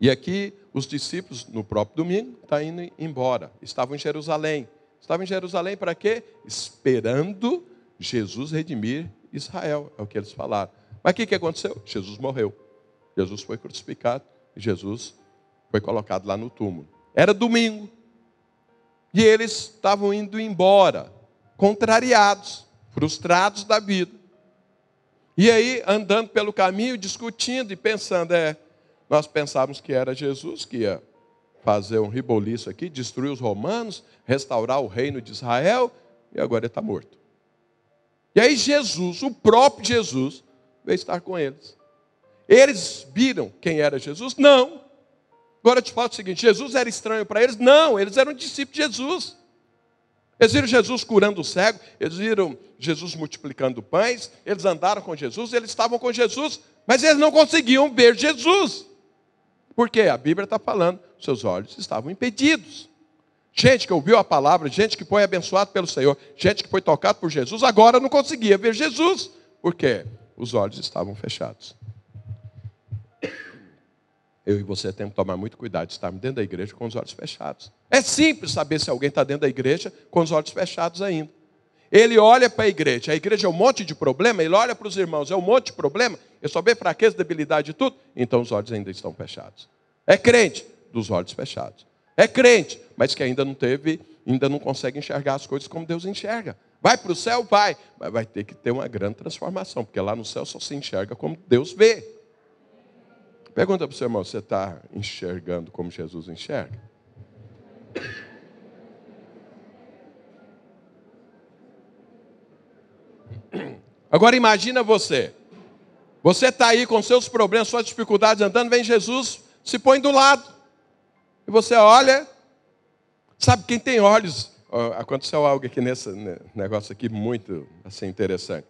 e aqui os discípulos, no próprio domingo, estão tá indo embora. Estavam em Jerusalém. Estavam em Jerusalém para quê? Esperando Jesus redimir Israel, é o que eles falaram. Mas o que, que aconteceu? Jesus morreu. Jesus foi crucificado e Jesus foi colocado lá no túmulo. Era domingo. E eles estavam indo embora contrariados, frustrados da vida. E aí, andando pelo caminho, discutindo e pensando, é, nós pensávamos que era Jesus que ia fazer um riboliço aqui, destruir os romanos, restaurar o reino de Israel, e agora ele está morto. E aí Jesus, o próprio Jesus, veio estar com eles. Eles viram quem era Jesus? Não. Agora eu te falo o seguinte: Jesus era estranho para eles? Não, eles eram discípulos de Jesus. Eles viram Jesus curando o cego, eles viram Jesus multiplicando pães, eles andaram com Jesus, eles estavam com Jesus, mas eles não conseguiam ver Jesus. Por quê? A Bíblia está falando, seus olhos estavam impedidos. Gente que ouviu a palavra, gente que foi abençoado pelo Senhor, gente que foi tocado por Jesus, agora não conseguia ver Jesus. Por quê? Os olhos estavam fechados eu e você temos que tomar muito cuidado de estarmos dentro da igreja com os olhos fechados. É simples saber se alguém está dentro da igreja com os olhos fechados ainda. Ele olha para a igreja, a igreja é um monte de problema, ele olha para os irmãos, é um monte de problema, ele só vê fraqueza, debilidade e tudo, então os olhos ainda estão fechados. É crente, dos olhos fechados. É crente, mas que ainda não teve, ainda não consegue enxergar as coisas como Deus enxerga. Vai para o céu? Vai, mas vai ter que ter uma grande transformação, porque lá no céu só se enxerga como Deus vê. Pergunta para o seu irmão: você está enxergando como Jesus enxerga? Agora imagina você. Você está aí com seus problemas, suas dificuldades andando, vem Jesus, se põe do lado. E você olha, sabe quem tem olhos? Aconteceu algo aqui nesse negócio aqui muito assim interessante.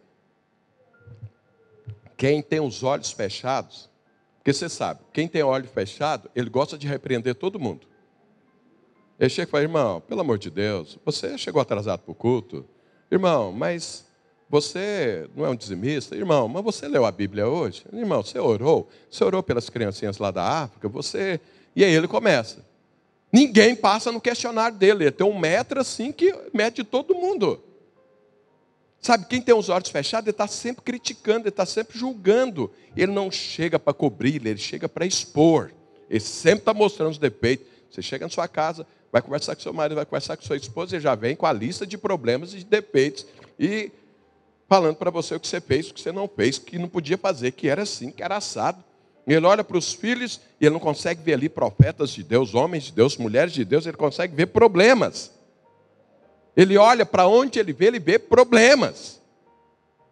Quem tem os olhos fechados porque você sabe, quem tem olho fechado, ele gosta de repreender todo mundo. Ele chega e fala, irmão, pelo amor de Deus, você chegou atrasado para o culto. Irmão, mas você não é um dizimista? Irmão, mas você leu a Bíblia hoje? Irmão, você orou? Você orou pelas criancinhas lá da África? Você. E aí ele começa. Ninguém passa no questionário dele. Ele tem um metro assim que mede todo mundo. Sabe, quem tem os olhos fechados, ele está sempre criticando, ele está sempre julgando. Ele não chega para cobrir, ele chega para expor. Ele sempre está mostrando os defeitos. Você chega na sua casa, vai conversar com seu marido, vai conversar com sua esposa, ele já vem com a lista de problemas e de defeitos. E falando para você o que você fez, o que você não fez, que não podia fazer, que era assim, que era assado. Ele olha para os filhos e ele não consegue ver ali profetas de Deus, homens de Deus, mulheres de Deus, ele consegue ver problemas. Ele olha para onde ele vê, ele vê problemas.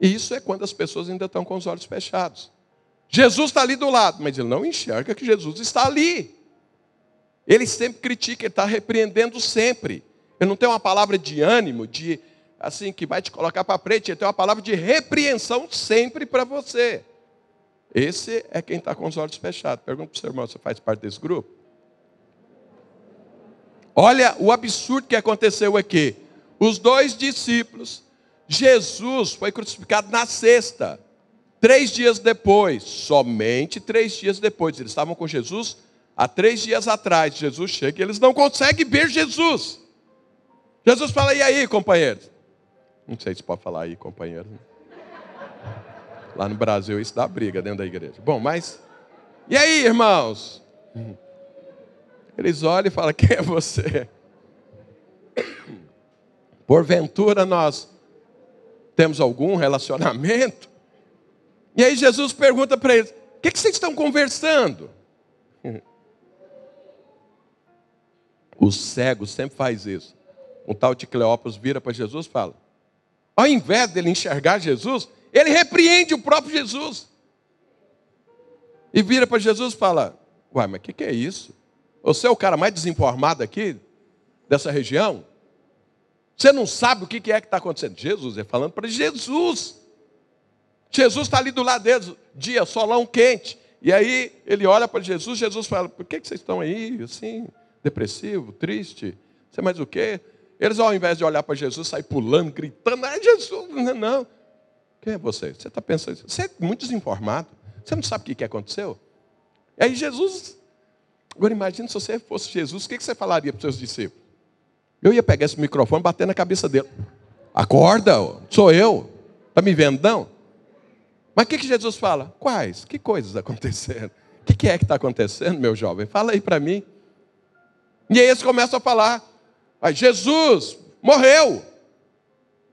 E isso é quando as pessoas ainda estão com os olhos fechados. Jesus está ali do lado, mas ele não enxerga que Jesus está ali. Ele sempre critica, ele está repreendendo sempre. Ele não tem uma palavra de ânimo, de assim, que vai te colocar para frente, ele tem uma palavra de repreensão sempre para você. Esse é quem está com os olhos fechados. Pergunta para o seu irmão, você faz parte desse grupo? Olha o absurdo que aconteceu aqui. Os dois discípulos, Jesus foi crucificado na sexta. Três dias depois, somente três dias depois, eles estavam com Jesus há três dias atrás. Jesus chega e eles não conseguem ver Jesus. Jesus fala: E aí, companheiros? Não sei se pode falar aí, companheiro. Lá no Brasil isso dá briga dentro da igreja. Bom, mas. E aí, irmãos? Eles olham e falam: Quem é você? Porventura nós temos algum relacionamento? E aí Jesus pergunta para eles: O que, que vocês estão conversando? O cego sempre faz isso. Um tal de Cleópatra vira para Jesus e fala: ao invés dele enxergar Jesus, ele repreende o próprio Jesus. E vira para Jesus e fala: Uai, mas o que, que é isso? Você é o cara mais desinformado aqui, dessa região? Você não sabe o que, que é que está acontecendo? Jesus, é falando para Jesus. Jesus está ali do lado deles, dia, solão quente. E aí ele olha para Jesus, Jesus fala: Por que, que vocês estão aí, assim, depressivo, triste? Você mais o quê? Eles, ao invés de olhar para Jesus, saem pulando, gritando, é Jesus, não, não. Quem é você? Você está pensando, você é muito desinformado. Você não sabe o que aconteceu? E aí Jesus, agora imagine se você fosse Jesus, o que você falaria para os seus discípulos? Eu ia pegar esse microfone e bater na cabeça dele. Acorda, sou eu. Está me vendo, não? Mas o que, que Jesus fala? Quais? Que coisas aconteceram? O que, que é que está acontecendo, meu jovem? Fala aí para mim. E aí eles começam a falar. Jesus morreu.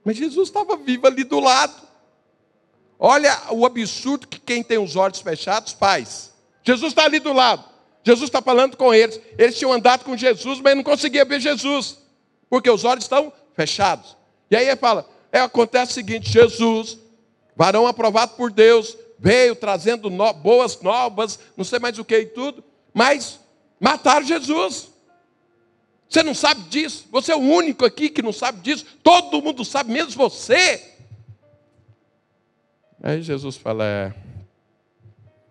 Mas Jesus estava vivo ali do lado. Olha o absurdo que quem tem os olhos fechados faz. Jesus está ali do lado. Jesus está falando com eles. Eles tinham andado com Jesus, mas não conseguia ver Jesus. Porque os olhos estão fechados. E aí ele fala: é, acontece o seguinte: Jesus, varão aprovado por Deus, veio trazendo no, boas novas, não sei mais o que e tudo, mas mataram Jesus. Você não sabe disso? Você é o único aqui que não sabe disso? Todo mundo sabe, menos você. Aí Jesus fala: é,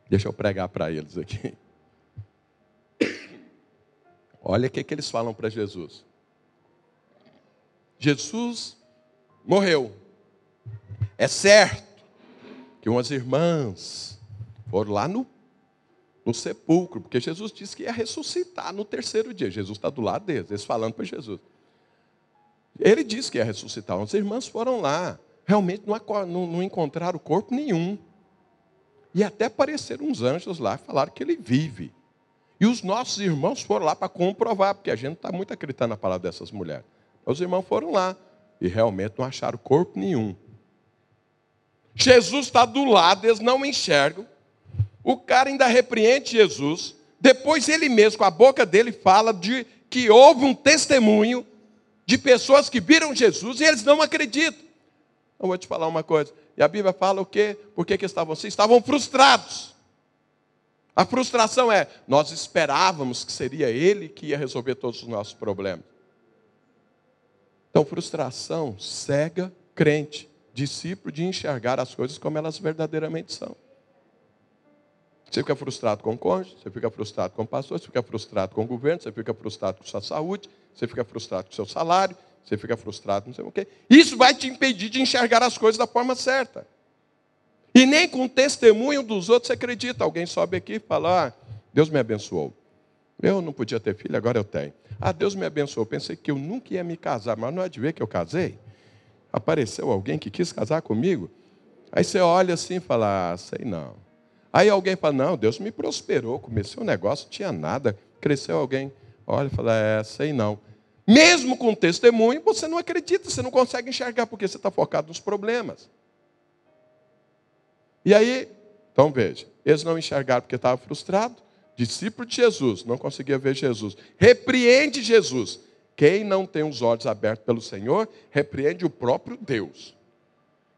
deixa eu pregar para eles aqui. Olha o que, que eles falam para Jesus. Jesus morreu. É certo que umas irmãs foram lá no no sepulcro, porque Jesus disse que ia ressuscitar no terceiro dia. Jesus está do lado deles, eles falando para Jesus. Ele disse que ia ressuscitar. As irmãs foram lá, realmente não, não, não encontraram corpo nenhum. E até apareceram uns anjos lá, falaram que ele vive. E os nossos irmãos foram lá para comprovar, porque a gente está muito acreditando na palavra dessas mulheres. Os irmãos foram lá e realmente não acharam corpo nenhum. Jesus está do lado, eles não enxergam. O cara ainda repreende Jesus. Depois ele mesmo, com a boca dele, fala de que houve um testemunho de pessoas que viram Jesus e eles não acreditam. Eu vou te falar uma coisa. E a Bíblia fala o quê? Por que, que estavam assim? Estavam frustrados. A frustração é, nós esperávamos que seria Ele que ia resolver todos os nossos problemas. Então, frustração cega crente, discípulo de enxergar as coisas como elas verdadeiramente são. Você fica frustrado com o cônjuge, você fica frustrado com o pastor, você fica frustrado com o governo, você fica frustrado com sua saúde, você fica frustrado com seu salário, você fica frustrado, não sei o quê. Isso vai te impedir de enxergar as coisas da forma certa. E nem com o testemunho dos outros você acredita. Alguém sobe aqui e fala: ah, Deus me abençoou. Eu não podia ter filho, agora eu tenho. Ah, Deus me abençoou. Pensei que eu nunca ia me casar, mas não é de ver que eu casei. Apareceu alguém que quis casar comigo. Aí você olha assim e fala: ah, sei não. Aí alguém fala: não, Deus me prosperou, comecei um negócio, tinha nada. Cresceu alguém, olha e fala: é, sei não. Mesmo com testemunho, você não acredita, você não consegue enxergar, porque você está focado nos problemas. E aí, então veja, eles não enxergaram porque estavam frustrados. Discípulo de Jesus, não conseguia ver Jesus. Repreende Jesus. Quem não tem os olhos abertos pelo Senhor, repreende o próprio Deus.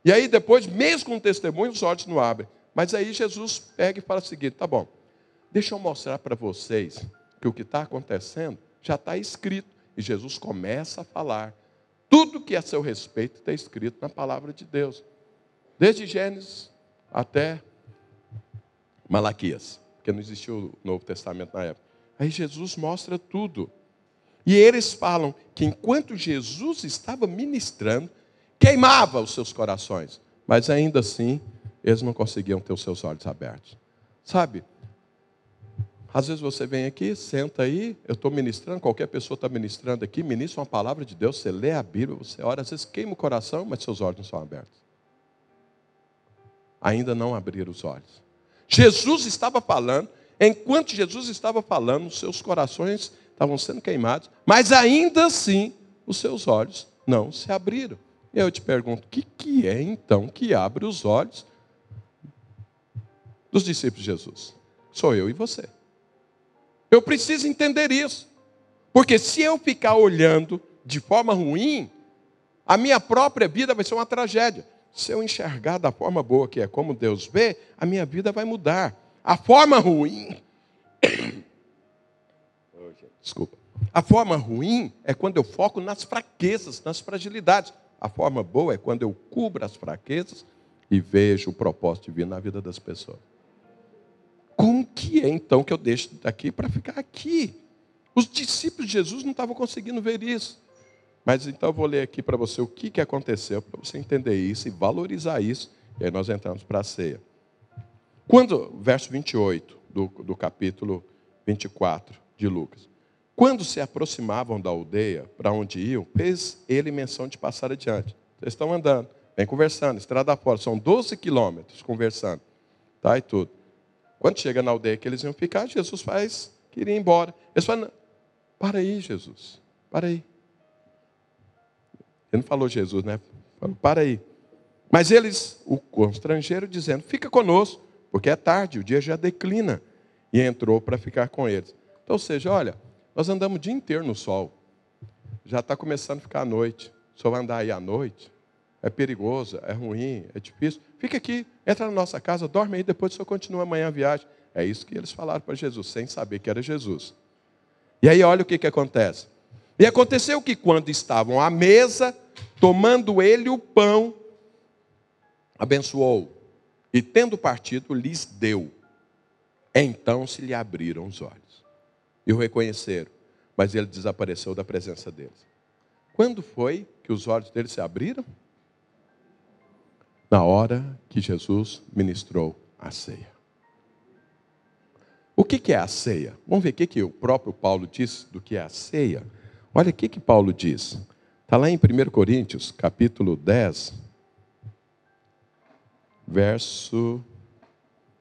E aí, depois, mesmo com o testemunho, os olhos não abrem. Mas aí Jesus pega e fala o seguinte: tá bom, deixa eu mostrar para vocês que o que está acontecendo já está escrito. E Jesus começa a falar. Tudo que a seu respeito está escrito na palavra de Deus. Desde Gênesis até Malaquias, porque não existia o Novo Testamento na época. Aí Jesus mostra tudo. E eles falam que enquanto Jesus estava ministrando, queimava os seus corações, mas ainda assim eles não conseguiam ter os seus olhos abertos. Sabe? Às vezes você vem aqui, senta aí, eu estou ministrando, qualquer pessoa está ministrando aqui, ministra uma palavra de Deus, você lê a Bíblia, você ora, às vezes queima o coração, mas seus olhos não são abertos ainda não abriram os olhos. Jesus estava falando, enquanto Jesus estava falando, os seus corações estavam sendo queimados, mas ainda assim os seus olhos não se abriram. E eu te pergunto, o que, é então que abre os olhos dos discípulos de Jesus? Sou eu e você. Eu preciso entender isso. Porque se eu ficar olhando de forma ruim, a minha própria vida vai ser uma tragédia se eu enxergar da forma boa, que é como Deus vê, a minha vida vai mudar. A forma ruim. Desculpa. A forma ruim é quando eu foco nas fraquezas, nas fragilidades. A forma boa é quando eu cubro as fraquezas e vejo o propósito divino na vida das pessoas. Como que é então que eu deixo daqui para ficar aqui? Os discípulos de Jesus não estavam conseguindo ver isso. Mas então eu vou ler aqui para você o que, que aconteceu, para você entender isso e valorizar isso. E aí nós entramos para a ceia. Quando, verso 28 do, do capítulo 24 de Lucas. Quando se aproximavam da aldeia para onde iam, fez ele menção de passar adiante. Vocês estão andando, vem conversando, estrada fora, são 12 quilômetros conversando, tá? E tudo. Quando chega na aldeia que eles iam ficar, Jesus faz, queria ir embora. Eles falam, para aí, Jesus, para aí. Ele não falou Jesus, né? Falou, para aí. Mas eles, o constrangeiro, dizendo: Fica conosco, porque é tarde, o dia já declina. E entrou para ficar com eles. Então, ou seja, olha, nós andamos o dia inteiro no sol. Já está começando a ficar a noite. Senhor vai andar aí à noite? É perigoso, é ruim, é difícil. Fica aqui, entra na nossa casa, dorme aí, depois senhor continua amanhã a viagem. É isso que eles falaram para Jesus, sem saber que era Jesus. E aí, olha o que, que acontece. E aconteceu que quando estavam à mesa, tomando ele o pão, abençoou e tendo partido lhes deu. Então se lhe abriram os olhos e o reconheceram, mas ele desapareceu da presença deles. Quando foi que os olhos deles se abriram? Na hora que Jesus ministrou a ceia. O que é a ceia? Vamos ver o que o próprio Paulo diz do que é a ceia. Olha o que, Paulo diz. Está lá em 1 Coríntios, capítulo 10, verso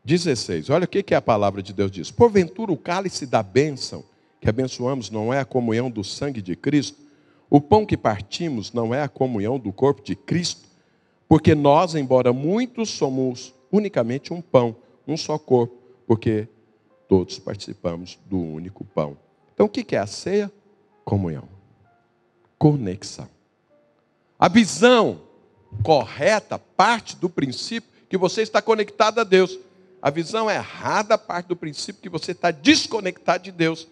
16. Olha o que a palavra de Deus diz. Porventura o cálice da bênção que abençoamos não é a comunhão do sangue de Cristo? O pão que partimos não é a comunhão do corpo de Cristo? Porque nós, embora muitos, somos unicamente um pão, um só corpo, porque todos participamos do único pão. Então, o que é a ceia? Comunhão, conexão. A visão correta parte do princípio que você está conectado a Deus. A visão errada parte do princípio que você está desconectado de Deus.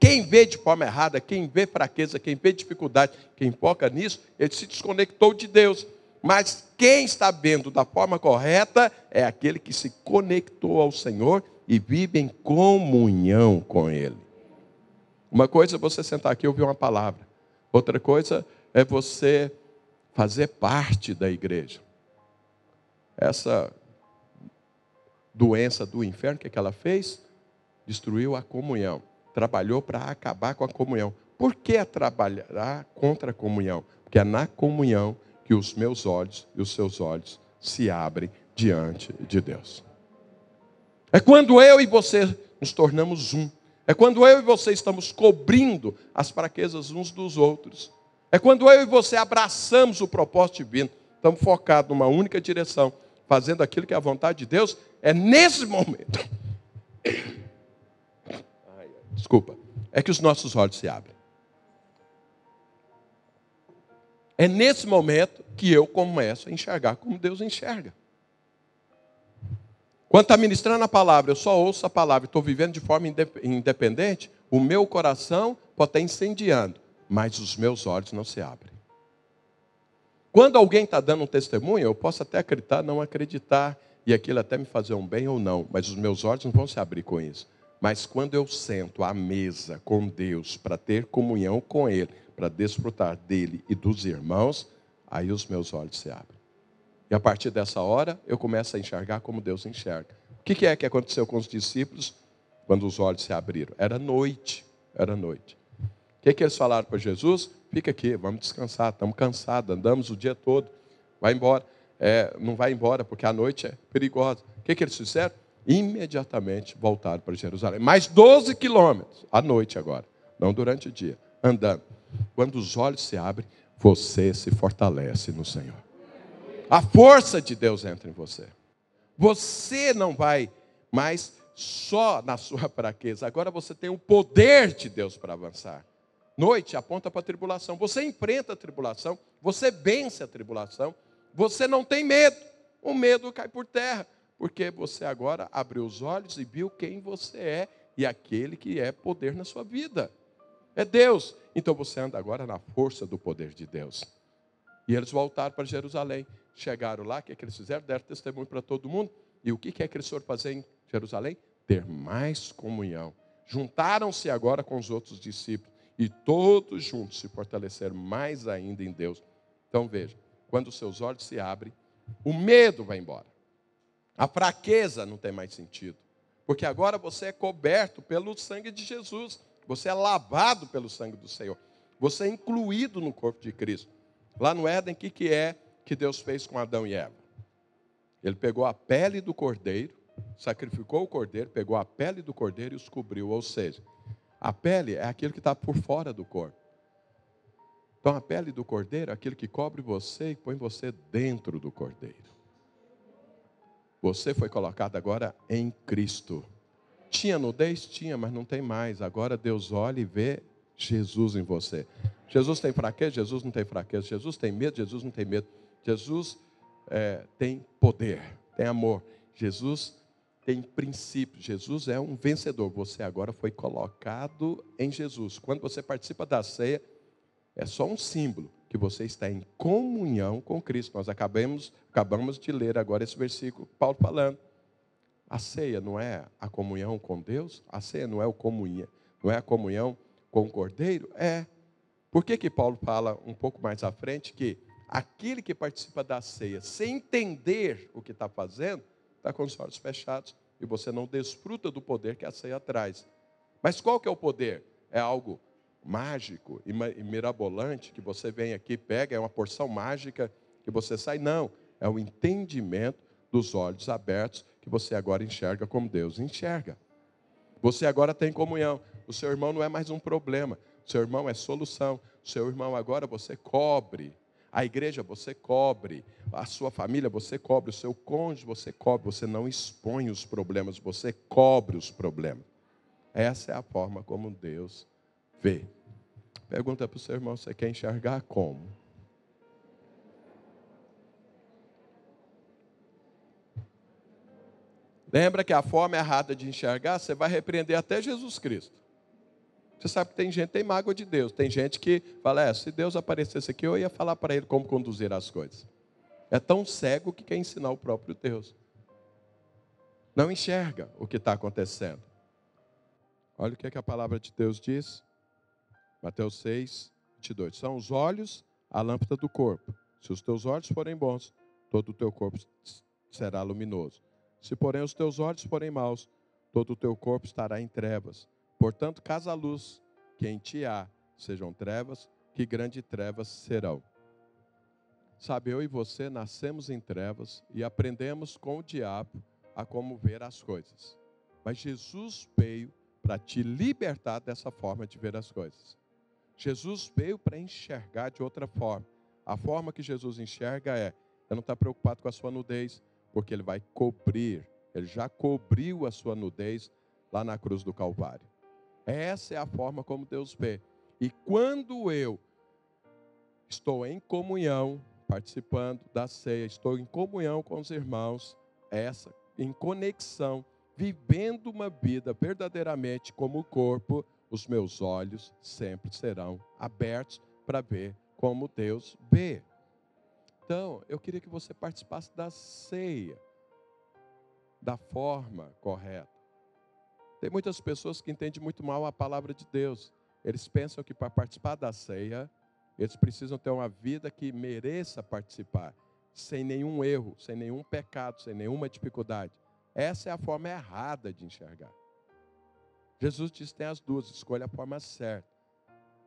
Quem vê de forma errada, quem vê fraqueza, quem vê dificuldade, quem foca nisso, ele se desconectou de Deus. Mas quem está vendo da forma correta é aquele que se conectou ao Senhor e vive em comunhão com Ele. Uma coisa é você sentar aqui e ouvir uma palavra. Outra coisa é você fazer parte da igreja. Essa doença do inferno, o que, é ela fez? Destruiu a comunhão. Trabalhou para acabar com a comunhão. Por que trabalhar contra a comunhão? Porque é na comunhão que os meus olhos e os seus olhos se abrem diante de Deus. É quando eu e você nos tornamos um. É quando eu e você estamos cobrindo as fraquezas uns dos outros. É quando eu e você abraçamos o propósito divino, estamos focados numa única direção, fazendo aquilo que é a vontade de Deus. É nesse momento. Desculpa. É que os nossos olhos se abrem. É nesse momento que eu começo a enxergar como Deus enxerga. Quando está ministrando a palavra, eu só ouço a palavra e estou vivendo de forma independente, o meu coração pode estar incendiando, mas os meus olhos não se abrem. Quando alguém está dando um testemunho, eu posso até acreditar, não acreditar, e aquilo até me fazer um bem ou não, mas os meus olhos não vão se abrir com isso. Mas quando eu sento à mesa com Deus para ter comunhão com Ele, para desfrutar dele e dos irmãos, aí os meus olhos se abrem. E a partir dessa hora, eu começo a enxergar como Deus enxerga. O que é que aconteceu com os discípulos quando os olhos se abriram? Era noite, era noite. O que, é que eles falaram para Jesus? Fica aqui, vamos descansar, estamos cansados, andamos o dia todo, vai embora. É, não vai embora, porque a noite é perigosa. O que, é que eles fizeram? Imediatamente voltaram para Jerusalém. Mais 12 quilômetros, à noite agora, não durante o dia, andando. Quando os olhos se abrem, você se fortalece no Senhor. A força de Deus entra em você. Você não vai mais só na sua fraqueza. Agora você tem o poder de Deus para avançar. Noite aponta para a tribulação. Você enfrenta a tribulação, você vence a tribulação, você não tem medo. O medo cai por terra, porque você agora abriu os olhos e viu quem você é e aquele que é poder na sua vida. É Deus. Então você anda agora na força do poder de Deus. E eles voltaram para Jerusalém. Chegaram lá, o que, é que eles fizeram? Deram testemunho para todo mundo. E o que é que eles foram fazer em Jerusalém? Ter mais comunhão. Juntaram-se agora com os outros discípulos. E todos juntos se fortaleceram mais ainda em Deus. Então veja, quando os seus olhos se abrem, o medo vai embora. A fraqueza não tem mais sentido. Porque agora você é coberto pelo sangue de Jesus. Você é lavado pelo sangue do Senhor. Você é incluído no corpo de Cristo. Lá no Éden, o que, que é que Deus fez com Adão e Eva? Ele pegou a pele do cordeiro, sacrificou o cordeiro, pegou a pele do cordeiro e os cobriu. Ou seja, a pele é aquilo que está por fora do corpo. Então a pele do cordeiro é aquilo que cobre você e põe você dentro do cordeiro. Você foi colocado agora em Cristo. Tinha nudez? Tinha, mas não tem mais. Agora Deus olha e vê Jesus em você. Jesus tem fraqueza? Jesus não tem fraqueza. Jesus tem medo? Jesus não tem medo. Jesus é, tem poder, tem amor. Jesus tem princípio. Jesus é um vencedor. Você agora foi colocado em Jesus. Quando você participa da ceia, é só um símbolo que você está em comunhão com Cristo. Nós acabamos, acabamos de ler agora esse versículo, Paulo falando. A ceia não é a comunhão com Deus? A ceia não é, o comunhão, não é a comunhão com o Cordeiro? É. Por que, que Paulo fala um pouco mais à frente que aquele que participa da ceia, sem entender o que está fazendo, está com os olhos fechados e você não desfruta do poder que a ceia traz. Mas qual que é o poder? É algo mágico e mirabolante que você vem aqui, pega, é uma porção mágica que você sai? Não, é o entendimento dos olhos abertos que você agora enxerga como Deus enxerga. Você agora tem comunhão. O seu irmão não é mais um problema, o seu irmão é solução. O seu irmão agora você cobre a igreja você cobre, a sua família você cobre, o seu cônjuge você cobre, você não expõe os problemas, você cobre os problemas. Essa é a forma como Deus vê. Pergunta para o seu irmão: você quer enxergar como? Lembra que a forma errada de enxergar, você vai repreender até Jesus Cristo. Você sabe que tem gente tem mágoa de Deus. Tem gente que fala, é, se Deus aparecesse aqui, eu ia falar para ele como conduzir as coisas. É tão cego que quer ensinar o próprio Deus. Não enxerga o que está acontecendo. Olha o que, é que a palavra de Deus diz. Mateus 6, 22. São os olhos a lâmpada do corpo. Se os teus olhos forem bons, todo o teu corpo será luminoso. Se, porém, os teus olhos forem maus, todo o teu corpo estará em trevas. Portanto, casa a luz que em ti há, sejam trevas, que grandes trevas serão. Sabe, eu e você nascemos em trevas e aprendemos com o diabo a como ver as coisas. Mas Jesus veio para te libertar dessa forma de ver as coisas. Jesus veio para enxergar de outra forma. A forma que Jesus enxerga é: ele não está preocupado com a sua nudez, porque ele vai cobrir, ele já cobriu a sua nudez lá na cruz do Calvário. Essa é a forma como Deus vê. E quando eu estou em comunhão, participando da ceia, estou em comunhão com os irmãos, essa em conexão, vivendo uma vida verdadeiramente como corpo, os meus olhos sempre serão abertos para ver como Deus vê. Então, eu queria que você participasse da ceia da forma correta. Tem muitas pessoas que entendem muito mal a palavra de Deus. Eles pensam que para participar da ceia, eles precisam ter uma vida que mereça participar, sem nenhum erro, sem nenhum pecado, sem nenhuma dificuldade. Essa é a forma errada de enxergar. Jesus diz tem as duas, escolha a forma certa.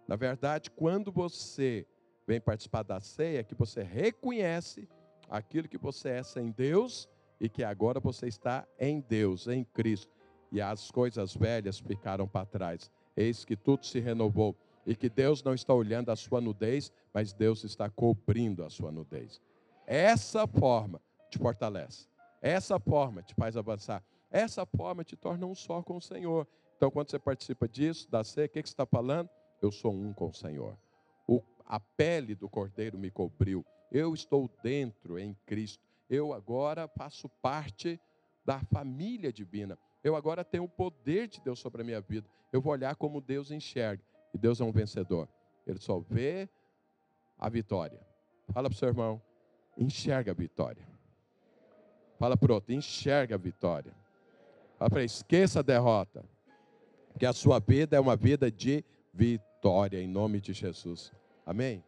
Na verdade, quando você vem participar da ceia que você reconhece aquilo que você é sem Deus e que agora você está em Deus, em Cristo. E as coisas velhas ficaram para trás. Eis que tudo se renovou. E que Deus não está olhando a sua nudez, mas Deus está cobrindo a sua nudez. Essa forma te fortalece. Essa forma te faz avançar. Essa forma te torna um só com o Senhor. Então, quando você participa disso, da ceia, o que, que você está falando? Eu sou um com o Senhor a pele do cordeiro me cobriu. Eu estou dentro em Cristo. Eu agora faço parte da família divina. Eu agora tenho o poder de Deus sobre a minha vida. Eu vou olhar como Deus enxerga. E Deus é um vencedor. Ele só vê a vitória. Fala para o seu irmão, enxerga a vitória. Fala para outro, enxerga a vitória. Fala para esqueça a derrota. Que a sua vida é uma vida de vitória, em nome de Jesus. Amém?